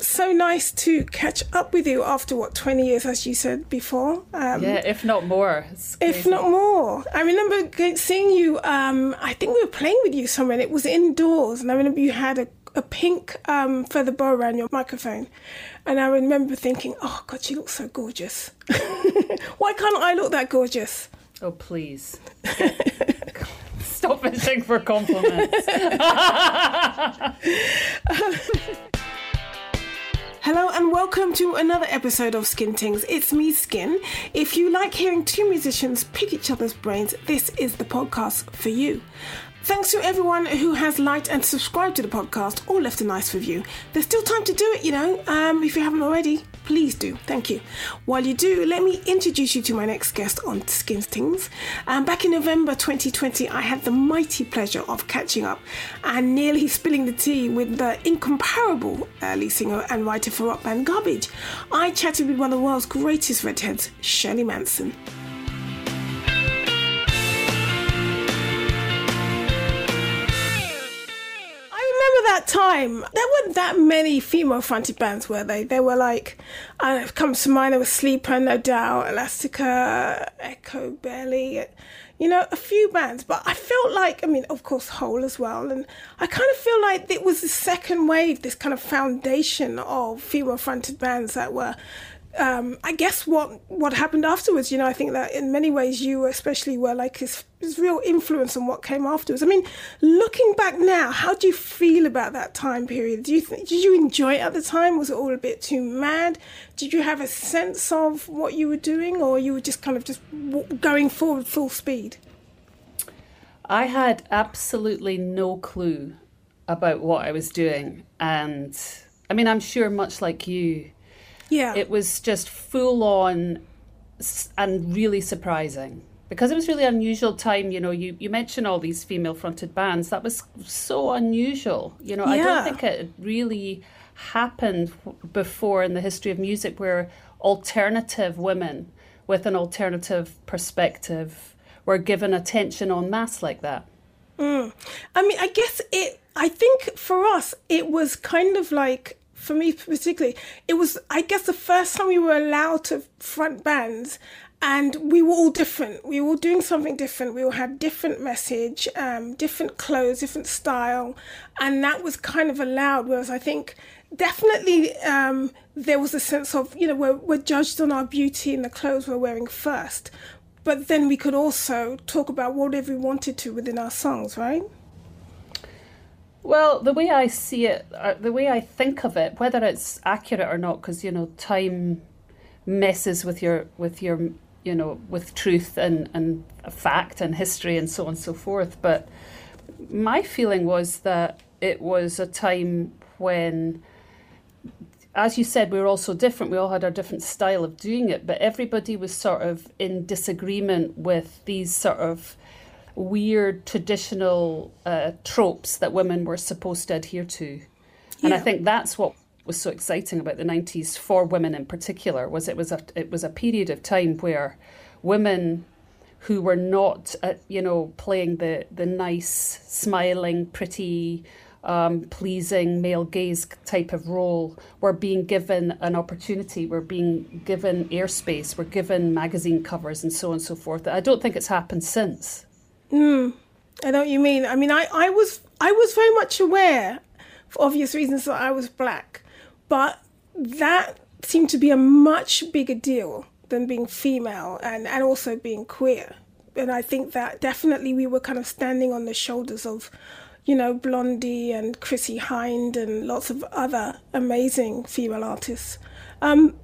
So nice to catch up with you after what, 20 years, as you said before? Um, yeah, if not more. If not more. I remember seeing you, um, I think we were playing with you somewhere, and it was indoors, and I remember you had a, a pink um, feather bow around your microphone. And I remember thinking, oh, God, she looks so gorgeous. Why can't I look that gorgeous? Oh, please. Stop fishing for compliments. Hello and welcome to another episode of Skin Tings. It's me, Skin. If you like hearing two musicians pick each other's brains, this is the podcast for you. Thanks to everyone who has liked and subscribed to the podcast or left a nice review. There's still time to do it, you know. Um, if you haven't already, please do. Thank you. While you do, let me introduce you to my next guest on Skin Tings. Um, back in November 2020, I had the mighty pleasure of catching up and nearly spilling the tea with the incomparable uh, lead singer and writer for rock band Garbage. I chatted with one of the world's greatest redheads, Shirley Manson. Time, there weren't that many female fronted bands, were they? There were like, uh, comes to mind, there was Sleeper, No Doubt, Elastica, Echobelly, you know, a few bands. But I felt like, I mean, of course, Hole as well. And I kind of feel like it was the second wave, this kind of foundation of female fronted bands that were um, I guess what what happened afterwards, you know, I think that in many ways you especially were like his, his real influence on what came afterwards. I mean, looking back now, how do you feel about that time period? Do you th- did you enjoy it at the time? Was it all a bit too mad? Did you have a sense of what you were doing, or you were just kind of just going forward full speed? I had absolutely no clue about what I was doing, and I mean, I'm sure much like you yeah. It was just full on and really surprising because it was really unusual time you know you, you mentioned all these female fronted bands that was so unusual you know yeah. i don't think it really happened before in the history of music where alternative women with an alternative perspective were given attention en masse like that mm. i mean i guess it i think for us it was kind of like for me particularly, it was, I guess, the first time we were allowed to front bands and we were all different. We were all doing something different. We all had different message, um, different clothes, different style, and that was kind of allowed. Whereas I think definitely um, there was a sense of you know we're, we're judged on our beauty and the clothes we're wearing first, but then we could also talk about whatever we wanted to within our songs, right? Well, the way I see it, uh, the way I think of it, whether it's accurate or not, because you know time messes with your with your you know with truth and and fact and history and so on and so forth. But my feeling was that it was a time when as you said, we were all so different. We all had our different style of doing it, but everybody was sort of in disagreement with these sort of weird traditional uh, tropes that women were supposed to adhere to. And I think that's what was so exciting about the 90s for women in particular was it was a it was a period of time where women who were not uh, you know playing the the nice smiling pretty um, pleasing male gaze type of role were being given an opportunity, were being given airspace, were given magazine covers and so on and so forth. I don't think it's happened since. Mm, I know what you mean. I mean, I, I was I was very much aware, for obvious reasons, that I was black, but that seemed to be a much bigger deal than being female and, and also being queer. And I think that definitely we were kind of standing on the shoulders of, you know, Blondie and Chrissie Hynde and lots of other amazing female artists. Um,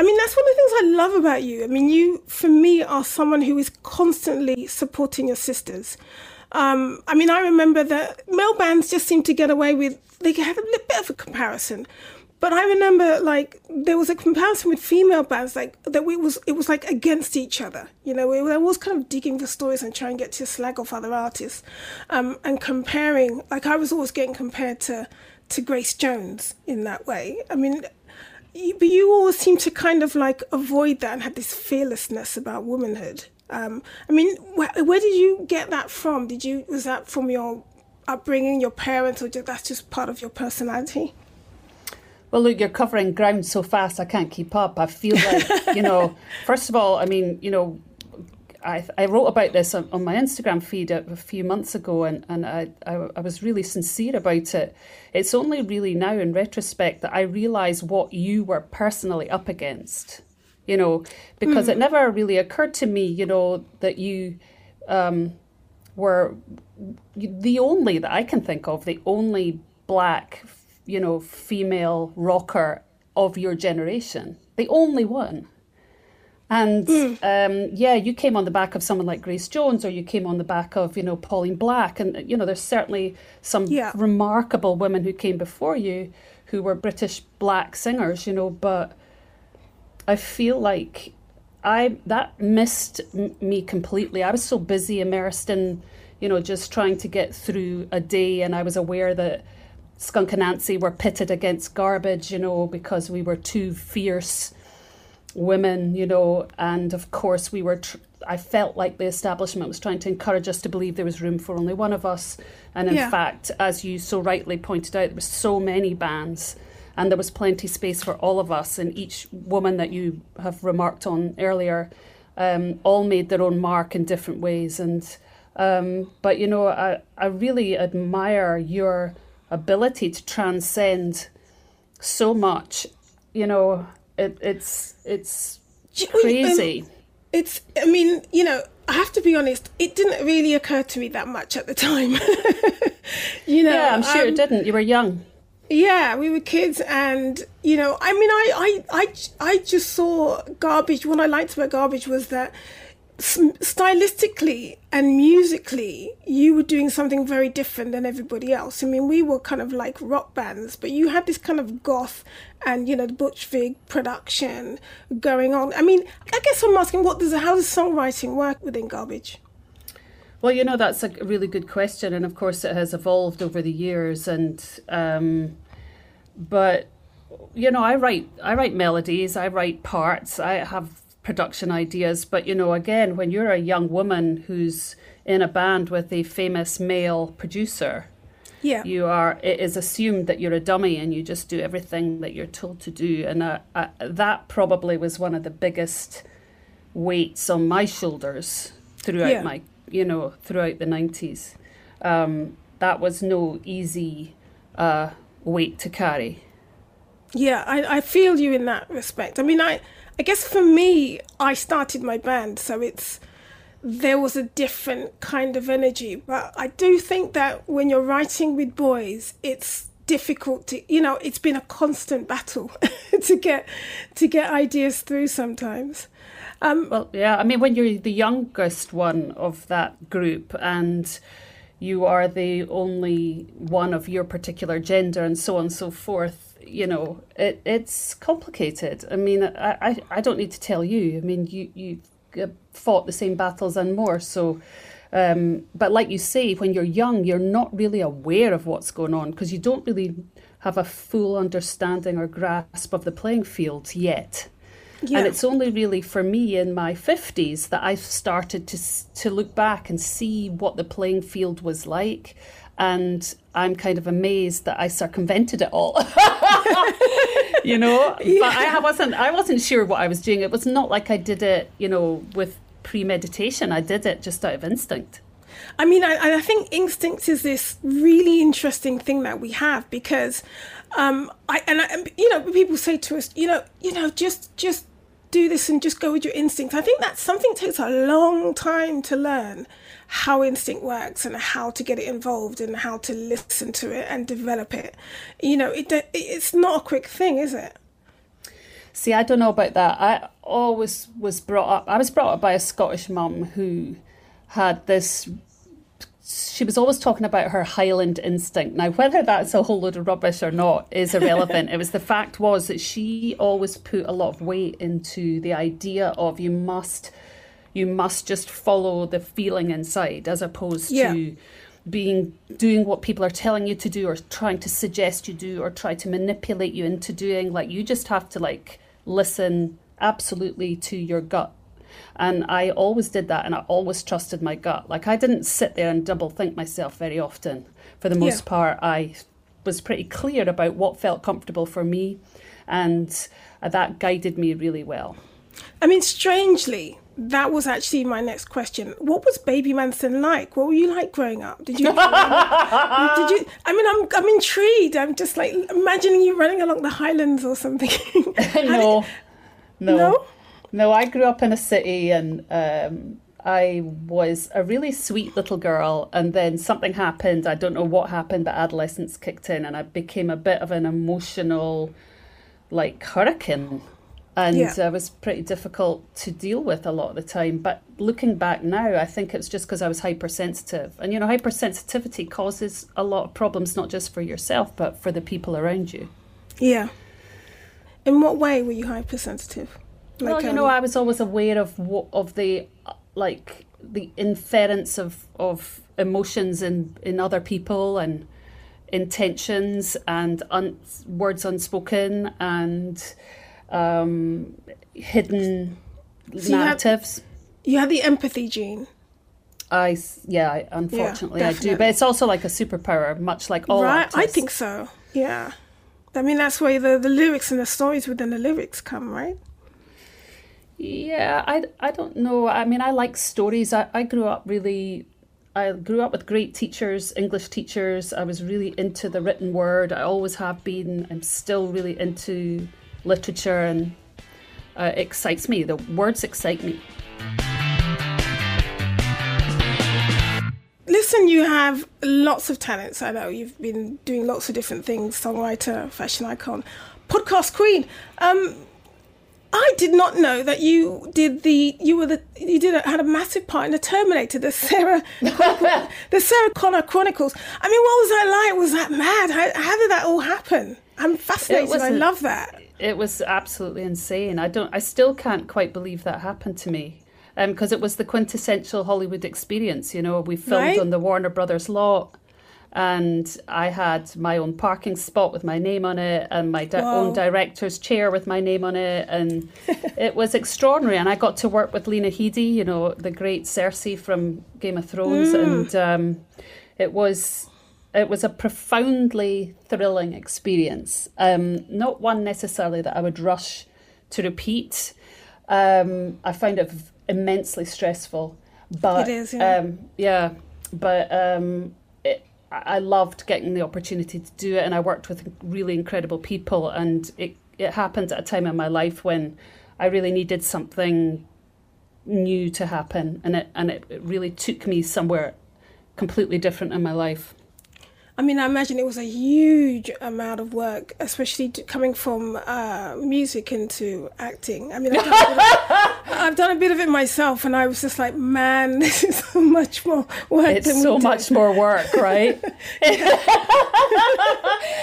I mean, that's one of the things I love about you. I mean, you, for me, are someone who is constantly supporting your sisters. Um, I mean, I remember that male bands just seemed to get away with, they had a little bit of a comparison. But I remember, like, there was a comparison with female bands, like, that we was, it was like against each other. You know, We, I was kind of digging for stories and trying to get to slag off other artists um, and comparing, like, I was always getting compared to, to Grace Jones in that way. I mean, but you always seem to kind of like avoid that and have this fearlessness about womanhood. Um, I mean, where, where, did you get that from? Did you was that from your upbringing, your parents, or just, that's just part of your personality? Well, look, you're covering ground so fast, I can't keep up. I feel like, you know, first of all, I mean, you know, I, I wrote about this on, on my Instagram feed a, a, few months ago, and, and I, I, I, was really sincere about it. It's only really now, in retrospect, that I realise what you were personally up against, you know, because mm. it never really occurred to me, you know, that you um, were the only that I can think of, the only black, you know, female rocker of your generation, the only one. And mm. um, yeah, you came on the back of someone like Grace Jones, or you came on the back of you know Pauline Black, and you know there's certainly some yeah. remarkable women who came before you who were British black singers, you know. But I feel like I that missed m- me completely. I was so busy, immersed in you know just trying to get through a day, and I was aware that Skunk Anansie were pitted against garbage, you know, because we were too fierce women, you know, and of course we were. Tr- I felt like the establishment was trying to encourage us to believe there was room for only one of us, and in yeah. fact, as you so rightly pointed out, there were so many bands, and there was plenty space for all of us. And each woman that you have remarked on earlier, um, all made their own mark in different ways. And um, but you know, I I really admire your ability to transcend so much. You know, it, it's it's crazy. Um, it's. I mean, you know, I have to be honest. It didn't really occur to me that much at the time. you know. Yeah, I'm sure um, it didn't. You were young. Yeah, we were kids, and you know, I mean, I, I, I, I just saw garbage. What I liked about garbage was that stylistically and musically, you were doing something very different than everybody else. I mean, we were kind of like rock bands, but you had this kind of goth and you know the Butch Vig production going on. I mean, I guess I'm asking, what does how does songwriting work within Garbage? Well, you know that's a really good question, and of course it has evolved over the years. And um, but you know, I write I write melodies, I write parts, I have production ideas. But, you know, again, when you're a young woman who's in a band with a famous male producer, yeah. you are it is assumed that you're a dummy and you just do everything that you're told to do and uh, uh, that probably was one of the biggest weights on my shoulders throughout yeah. my you know throughout the 90s um, that was no easy uh, weight to carry yeah I, I feel you in that respect i mean i I guess for me, I started my band, so it's there was a different kind of energy. But I do think that when you're writing with boys, it's difficult to you know it's been a constant battle to get to get ideas through sometimes. Um, well, yeah, I mean when you're the youngest one of that group and you are the only one of your particular gender and so on and so forth you know, it, it's complicated. I mean, I, I, I don't need to tell you. I mean, you, you fought the same battles and more. So, um, but like you say, when you're young, you're not really aware of what's going on because you don't really have a full understanding or grasp of the playing field yet. Yeah. And it's only really for me in my 50s that I've started to to look back and see what the playing field was like and I'm kind of amazed that I circumvented it all. you know, yeah. but I wasn't I wasn't sure what I was doing. It was not like I did it, you know, with premeditation. I did it just out of instinct. I mean, I, I think instinct is this really interesting thing that we have because, um, I and I, you know, people say to us, you know, you know, just just do this and just go with your instinct. I think that something takes a long time to learn how instinct works and how to get it involved and how to listen to it and develop it. You know, it it's not a quick thing, is it? See, I don't know about that. I always was brought up. I was brought up by a Scottish mum who had this. She was always talking about her Highland instinct. Now, whether that's a whole load of rubbish or not is irrelevant. it was the fact was that she always put a lot of weight into the idea of you must you must just follow the feeling inside as opposed yeah. to being doing what people are telling you to do or trying to suggest you do or try to manipulate you into doing like you just have to like listen absolutely to your gut and i always did that and i always trusted my gut like i didn't sit there and double think myself very often for the most yeah. part i was pretty clear about what felt comfortable for me, and uh, that guided me really well. I mean, strangely, that was actually my next question. What was Baby Manson like? What were you like growing up? Did you? did you? I mean, I'm I'm intrigued. I'm just like imagining you running along the Highlands or something. no, no, no, no. I grew up in a city, and um, I was a really sweet little girl, and then something happened. I don't know what happened, but adolescence kicked in, and I became a bit of an emotional, like hurricane, and yeah. uh, was pretty difficult to deal with a lot of the time. But looking back now, I think it's just because I was hypersensitive, and you know, hypersensitivity causes a lot of problems, not just for yourself, but for the people around you. Yeah. In what way were you hypersensitive? Like, well, you um, know, I was always aware of of the like the inference of of emotions in in other people and intentions and un, words unspoken and um, hidden so narratives. You have, you the empathy gene. I yeah, I, unfortunately yeah, I do, but it's also like a superpower, much like all right. Artists. I think so. Yeah, I mean that's where the the lyrics and the stories within the lyrics come, right? Yeah, I, I don't know. I mean, I like stories. I, I grew up really, I grew up with great teachers, English teachers. I was really into the written word. I always have been. I'm still really into literature and uh, excites me. The words excite me. Listen, you have lots of talents. I know you've been doing lots of different things songwriter, fashion icon, podcast queen. Um, I did not know that you did the you were the you did a, had a massive part in the Terminator, the Sarah the Sarah Connor Chronicles. I mean, what was that like? Was that mad? How, how did that all happen? I'm fascinated. I love that. It was absolutely insane. I don't. I still can't quite believe that happened to me because um, it was the quintessential Hollywood experience. You know, we filmed right? on the Warner Brothers lot and I had my own parking spot with my name on it and my di- own director's chair with my name on it and it was extraordinary. And I got to work with Lena Headey you know the great Cersei from Game of Thrones mm. and um, it was it was a profoundly thrilling experience. Um, not one necessarily that I would rush to repeat. Um, I found it immensely stressful but it is yeah, um, yeah but um, I loved getting the opportunity to do it, and I worked with really incredible people. And it it happened at a time in my life when I really needed something new to happen, and it and it, it really took me somewhere completely different in my life. I mean, I imagine it was a huge amount of work, especially coming from uh, music into acting. I mean, I've done, of, I've done, a bit of it myself, and I was just like, man, this is so much more work. It's so much more work, right?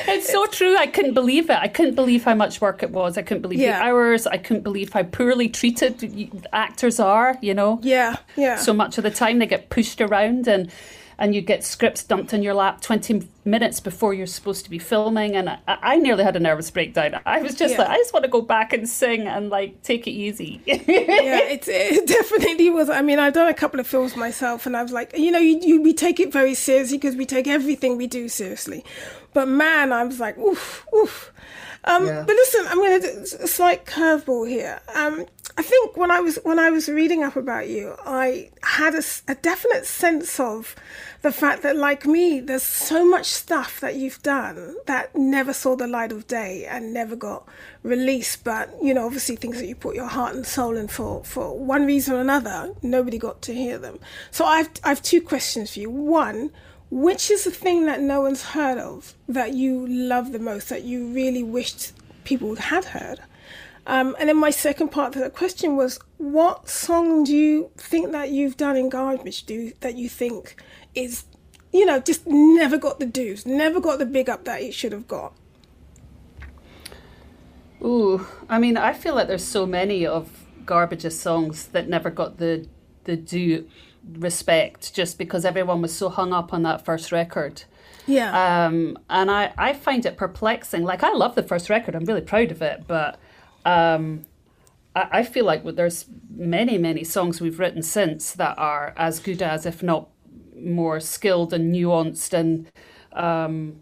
it's so true. I couldn't believe it. I couldn't believe how much work it was. I couldn't believe yeah. the hours. I couldn't believe how poorly treated actors are, you know? Yeah, yeah. So much of the time they get pushed around and and you get scripts dumped in your lap 20 minutes before you're supposed to be filming and i, I nearly had a nervous breakdown i was just yeah. like i just want to go back and sing and like take it easy yeah it, it definitely was i mean i've done a couple of films myself and i was like you know you, you we take it very seriously because we take everything we do seriously but man i was like oof oof um, yeah. But listen, I'm going to do a slight curveball here. Um, I think when I was when I was reading up about you, I had a, a, definite sense of the fact that, like me, there's so much stuff that you've done that never saw the light of day and never got released. But you know, obviously, things that you put your heart and soul in for for one reason or another, nobody got to hear them. So I've I've two questions for you. One which is the thing that no one's heard of that you love the most, that you really wished people had heard? Um, and then my second part of the question was, what song do you think that you've done in Garbage do that you think is, you know, just never got the dues, never got the big up that it should have got? Ooh, I mean, I feel like there's so many of Garbage's songs that never got the the due respect just because everyone was so hung up on that first record. Yeah. Um, and I, I find it perplexing. Like, I love the first record, I'm really proud of it, but um, I, I feel like there's many, many songs we've written since that are as good as, if not more skilled and nuanced and um,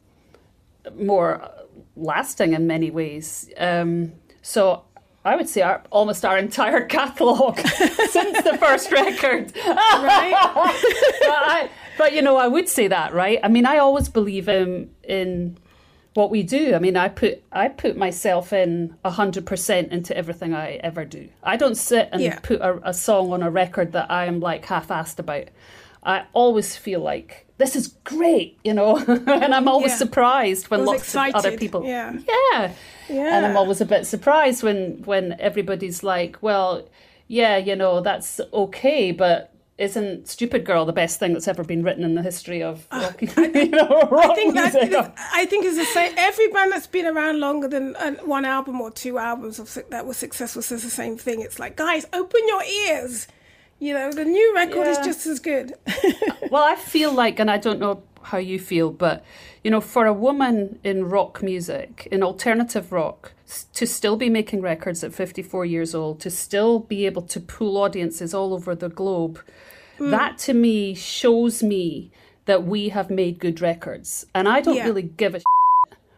more lasting in many ways. Um, so I would say our, almost our entire catalogue since the first record. right. but, I, but, you know, I would say that, right? I mean, I always believe in in what we do. I mean, I put I put myself in hundred percent into everything I ever do. I don't sit and yeah. put a, a song on a record that I am like half-assed about. I always feel like this is great, you know, and I'm always yeah. surprised when lots excited. of other people, yeah, yeah, yeah, and I'm always a bit surprised when when everybody's like, well, yeah, you know, that's okay, but isn't Stupid Girl the best thing that's ever been written in the history of rock, uh, you know, rock I think music? That, I think it's the same. Every band that's been around longer than uh, one album or two albums of, that was successful says the same thing. It's like, guys, open your ears. You know, the new record yeah. is just as good. well, I feel like, and I don't know how you feel, but you know, for a woman in rock music, in alternative rock, to still be making records at 54 years old, to still be able to pull audiences all over the globe, mm. that to me shows me that we have made good records. And I don't yeah. really give a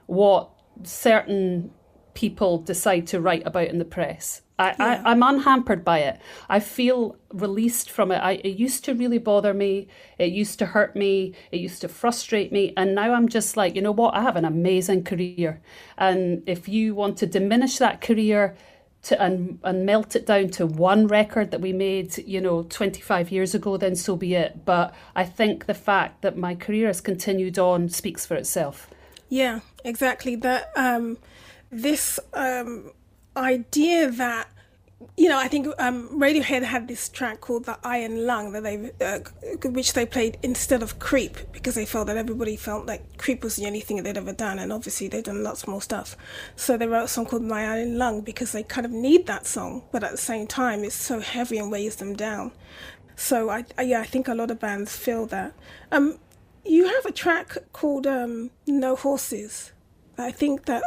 what certain people decide to write about in the press. I, yeah. I, am unhampered by it. I feel released from it. I, it used to really bother me. It used to hurt me. It used to frustrate me. And now I'm just like, you know what? I have an amazing career. And if you want to diminish that career to, and, and melt it down to one record that we made, you know, 25 years ago, then so be it. But I think the fact that my career has continued on speaks for itself. Yeah, exactly. That um, this um, idea that you know, I think um, Radiohead had this track called "The Iron Lung" that they, uh, which they played instead of "Creep" because they felt that everybody felt like "Creep" was the only thing they'd ever done, and obviously they've done lots more stuff. So they wrote a song called "My Iron Lung" because they kind of need that song, but at the same time, it's so heavy and weighs them down. So I, I yeah, I think a lot of bands feel that. Um, you have a track called um, "No Horses." I think that.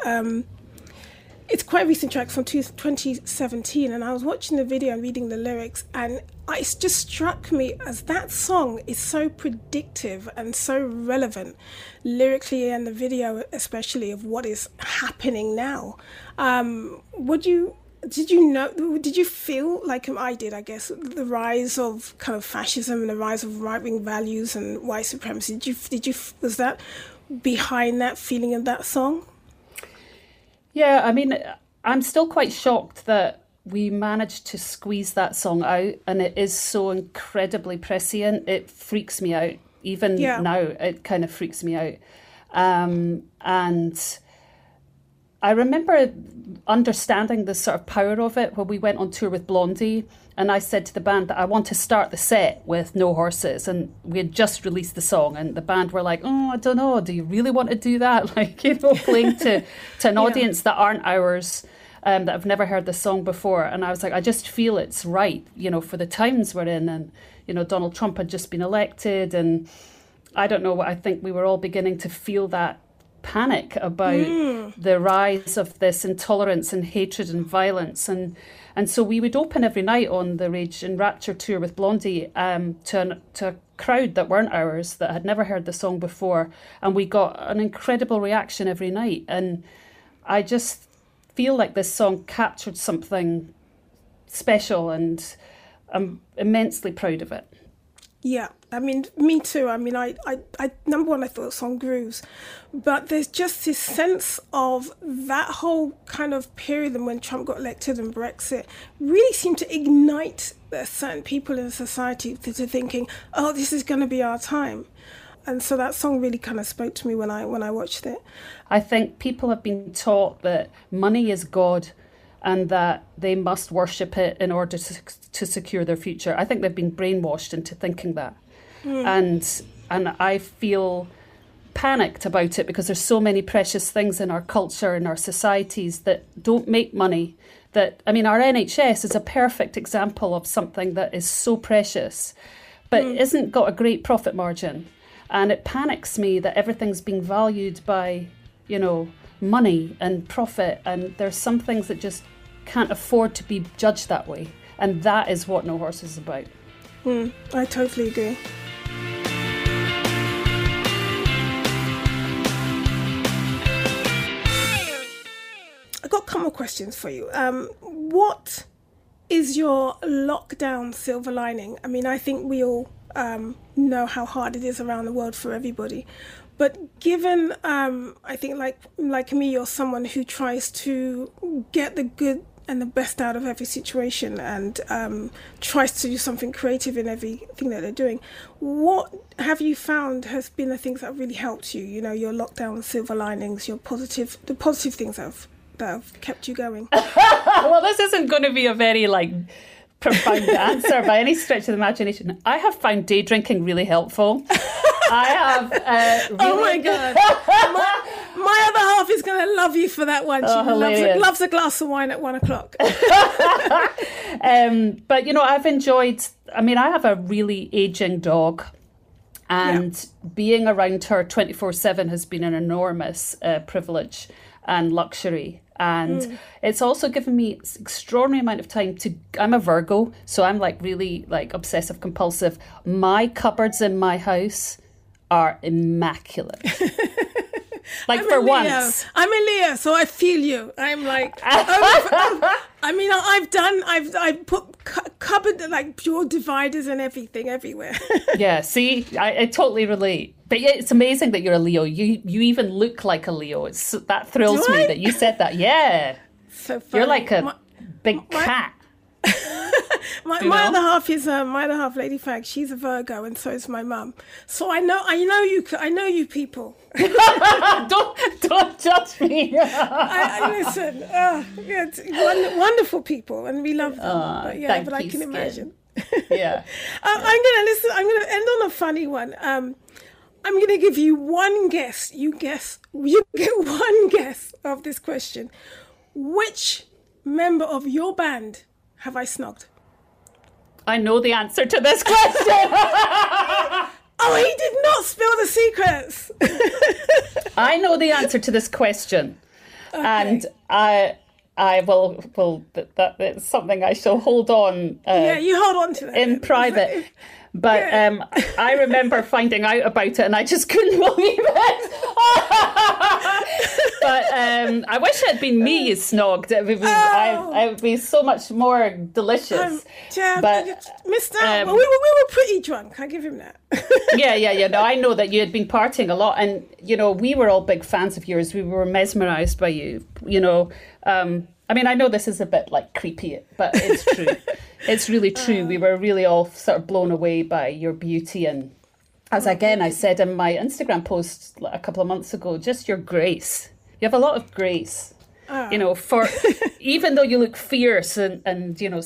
Um, it's quite a recent track from 2017 and i was watching the video and reading the lyrics and it just struck me as that song is so predictive and so relevant lyrically and the video especially of what is happening now. Um, would you did you know did you feel like i did i guess the rise of kind of fascism and the rise of right-wing values and white supremacy? Did you did you was that behind that feeling of that song yeah, I mean, I'm still quite shocked that we managed to squeeze that song out, and it is so incredibly prescient. It freaks me out. Even yeah. now, it kind of freaks me out. Um, and I remember understanding the sort of power of it when we went on tour with Blondie and I said to the band that I want to start the set with No Horses. And we had just released the song, and the band were like, Oh, I don't know. Do you really want to do that? Like, you know, playing to, to an yeah. audience that aren't ours. Um, that have never heard the song before. And I was like, I just feel it's right, you know, for the times we're in. And, you know, Donald Trump had just been elected. And I don't know, I think we were all beginning to feel that panic about mm. the rise of this intolerance and hatred and violence. And and so we would open every night on the Rage and Rapture tour with Blondie um, to, an, to a crowd that weren't ours, that had never heard the song before. And we got an incredible reaction every night. And I just feel like this song captured something special and I'm immensely proud of it. Yeah, I mean, me too. I mean, I, I, I, number one, I thought the song grooves, but there's just this sense of that whole kind of period and when Trump got elected and Brexit really seemed to ignite certain people in society to, to thinking, oh, this is going to be our time. And so that song really kind of spoke to me when I when I watched it. I think people have been taught that money is God and that they must worship it in order to, to secure their future. I think they've been brainwashed into thinking that. Mm. And and I feel panicked about it because there's so many precious things in our culture and our societies that don't make money that I mean our NHS is a perfect example of something that is so precious but mm. isn't got a great profit margin and it panics me that everything's being valued by you know money and profit and there's some things that just can't afford to be judged that way and that is what No Horses about mm, i totally agree I've got a couple of questions for you. Um, what is your lockdown silver lining? I mean, I think we all um, know how hard it is around the world for everybody. But given, um, I think, like like me, you're someone who tries to get the good and the best out of every situation and um, tries to do something creative in everything that they're doing. What have you found has been the things that really helped you? You know, your lockdown silver linings, your positive, the positive things that have that have kept you going. well, this isn't going to be a very like profound answer by any stretch of the imagination. I have found day drinking really helpful. I have. Uh, really oh my god! my, my, other half is going to love you for that one. She oh, loves, a, loves, a, glass of wine at one o'clock. um, but you know, I've enjoyed. I mean, I have a really aging dog. And yeah. being around her 24 7 has been an enormous uh, privilege and luxury and mm. it's also given me extraordinary amount of time to i'm a virgo so i'm like really like obsessive compulsive my cupboards in my house are immaculate like I'm for once i'm a leo so i feel you i'm like oh, i mean i've done i've i put cu- cupboard like pure dividers and everything everywhere yeah see I, I totally relate but yeah, it's amazing that you're a Leo. You you even look like a Leo. It's that thrills me that you said that. Yeah. So funny. You're like a my, big my, cat. My, my other half is uh, my other half, Lady Fag. She's a Virgo, and so is my mum. So I know, I know you, I know you people. don't don't judge me. I, I, listen, uh, yeah, wonderful people, and we love them. Uh, but yeah, but I can skin. imagine. yeah. uh, I'm gonna listen. I'm gonna end on a funny one. Um, I'm going to give you one guess. You guess. You get one guess of this question. Which member of your band have I snogged? I know the answer to this question. oh, he did not spill the secrets. I know the answer to this question, okay. and I. I will, will that, that is something I shall hold on. Uh, yeah, you hold on to that in private. But um, I remember finding out about it and I just couldn't believe it. but um, I wish it had been me snogged. It would, be, oh. I, it would be so much more delicious. Um, but, Mr. Um, well, we, were, we were pretty drunk. I give him that. yeah, yeah, yeah. No, I know that you had been partying a lot. And, you know, we were all big fans of yours. We were mesmerized by you, you know. Um, I mean, I know this is a bit like creepy, but it's true. It's really true. We uh. were really all sort of blown away by your beauty and as mm-hmm. again I said in my Instagram post a couple of months ago, just your grace. You have a lot of grace. You ah. know, for even though you look fierce and, and you know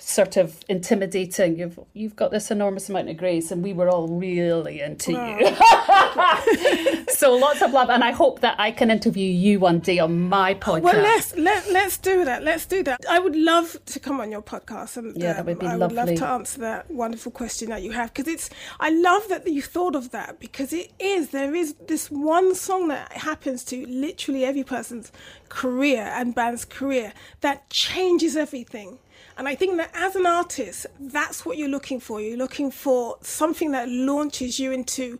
sort of intimidating. You've you've got this enormous amount of grace, and we were all really into you. so lots of love, and I hope that I can interview you one day on my podcast. Well, let's let let's do that. Let's do that. I would love to come on your podcast, and yeah, that would be um, I lovely. would love to answer that wonderful question that you have because it's. I love that you thought of that because it is there is this one song that happens to literally every person's career and band's career that changes everything and I think that as an artist, that's what you're looking for. You're looking for something that launches you into,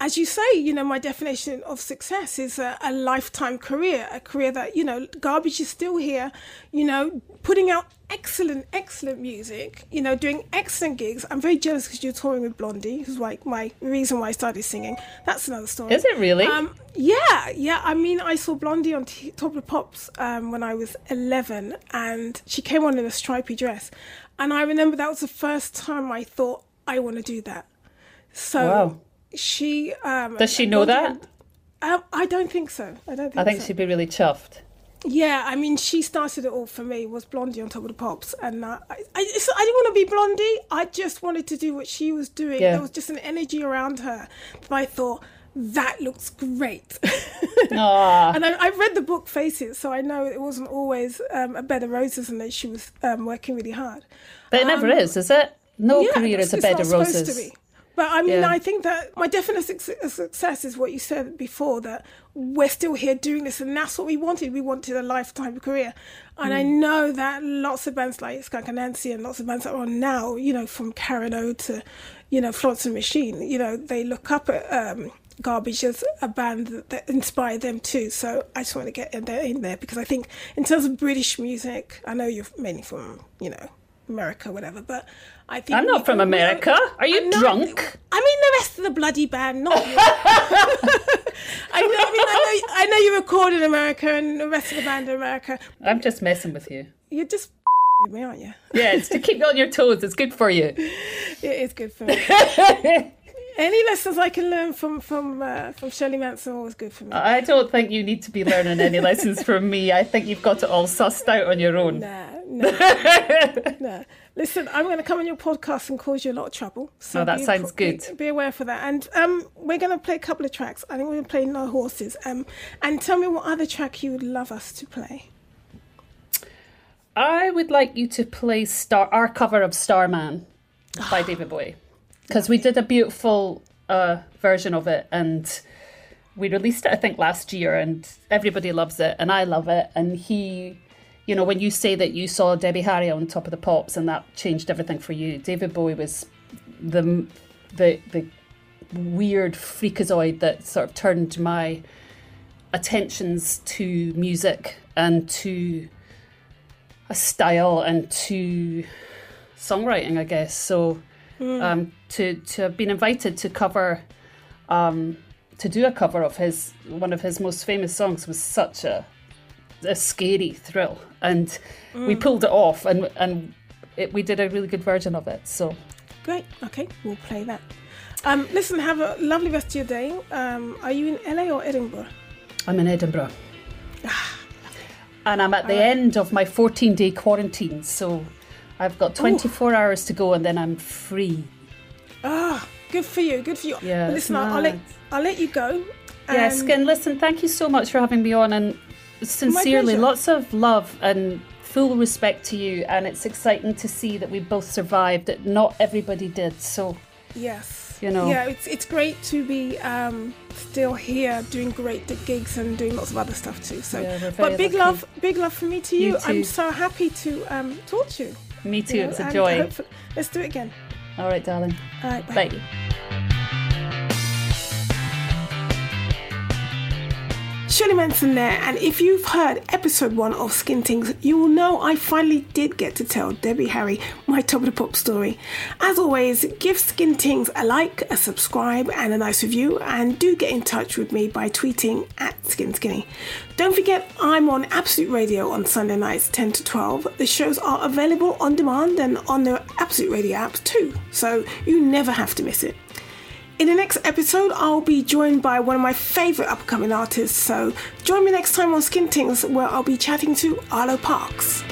as you say, you know, my definition of success is a, a lifetime career, a career that, you know, Garbage is still here, you know, putting out excellent, excellent music, you know, doing excellent gigs. I'm very jealous because you're touring with Blondie, who's like my reason why I started singing. That's another story. Is it really? Um, yeah, yeah. I mean, I saw Blondie on T- Top of the Pops um, when I was 11, and she came on in a stripy dress. And I remember that was the first time I thought, I want to do that. So wow. She. Um, Does she know that? Um, I don't think so. I don't think I think so. she'd be really chuffed. Yeah, I mean, she started it all for me. Was Blondie on top of the pops, and uh, I, I, I didn't want to be Blondie. I just wanted to do what she was doing. Yeah. There was just an energy around her that I thought that looks great. and I, I, read the book Faces, so I know it wasn't always um, a bed of roses, and that she was um, working really hard. But it never um, is, is it? No yeah, career is a bed of roses. But I mean, yeah. I think that my definition of success is what you said before that we're still here doing this, and that's what we wanted. We wanted a lifetime career. And mm. I know that lots of bands like Skunk Anansie, and lots of bands that are on now, you know, from Karen O to, you know, Florence and Machine, you know, they look up at um, Garbage as a band that, that inspired them too. So I just want to get in there, in there because I think in terms of British music, I know you're mainly from you know America, whatever, but I think I'm not from America. Are you I'm not- drunk? I mean the rest of the bloody band, not you. I know. I mean, I know. I know you record in America and the rest of the band in America. I'm just messing with you. You're just with me, aren't you? Yeah, it's to keep you on your toes. It's good for you. It is good for me. Any lessons I can learn from from uh, from Shirley Manson are always good for me. I don't think you need to be learning any lessons from me. I think you've got it all sussed out on your own. Nah, nah, nah. Listen, I'm going to come on your podcast and cause you a lot of trouble. So Oh, that be sounds be- good. Be, aware for that. And um, we're going to play a couple of tracks. I think we're going to play No Horses. Um, and tell me what other track you would love us to play. I would like you to play Star our cover of Starman by David Bowie because we did a beautiful uh, version of it and we released it I think last year and everybody loves it and I love it and he you know when you say that you saw Debbie Harry on Top of the Pops and that changed everything for you David Bowie was the the the weird freakazoid that sort of turned my attentions to music and to a style and to songwriting, I guess. So um, to to have been invited to cover, um, to do a cover of his one of his most famous songs was such a a scary thrill, and we pulled it off, and and it, we did a really good version of it. So Great. Okay, we'll play that. Um, listen, have a lovely rest of your day. Um, are you in LA or Edinburgh? I'm in Edinburgh. And I'm at the end of my 14 day quarantine, so I've got 24 hours to go and then I'm free. Ah, good for you. Good for you. Yeah, listen, I'll, I'll let. I'll let you go. Yeah, and- Skin, listen, thank you so much for having me on and sincerely, lots of love and full respect to you. And it's exciting to see that we both survived, that not everybody did. So, Yes. You know. Yeah, it's it's great to be um, still here doing great gigs and doing lots of other stuff too. So, Yeah, but big lucky. love, big love from me to you. You I'm so happy to um, talk to you. Me too, you know, it's a joy. Let's do it again. All right, darling. All right, bye. Bye. Shirley Manson there, and if you've heard episode one of Skin Tings, you will know I finally did get to tell Debbie Harry my top of the pop story. As always, give Skin Tings a like, a subscribe, and a nice review, and do get in touch with me by tweeting at Skin Skinny. Don't forget, I'm on Absolute Radio on Sunday nights 10 to 12. The shows are available on demand and on the Absolute Radio apps too, so you never have to miss it. In the next episode, I'll be joined by one of my favourite upcoming artists, so join me next time on Skin Tings where I'll be chatting to Arlo Parks.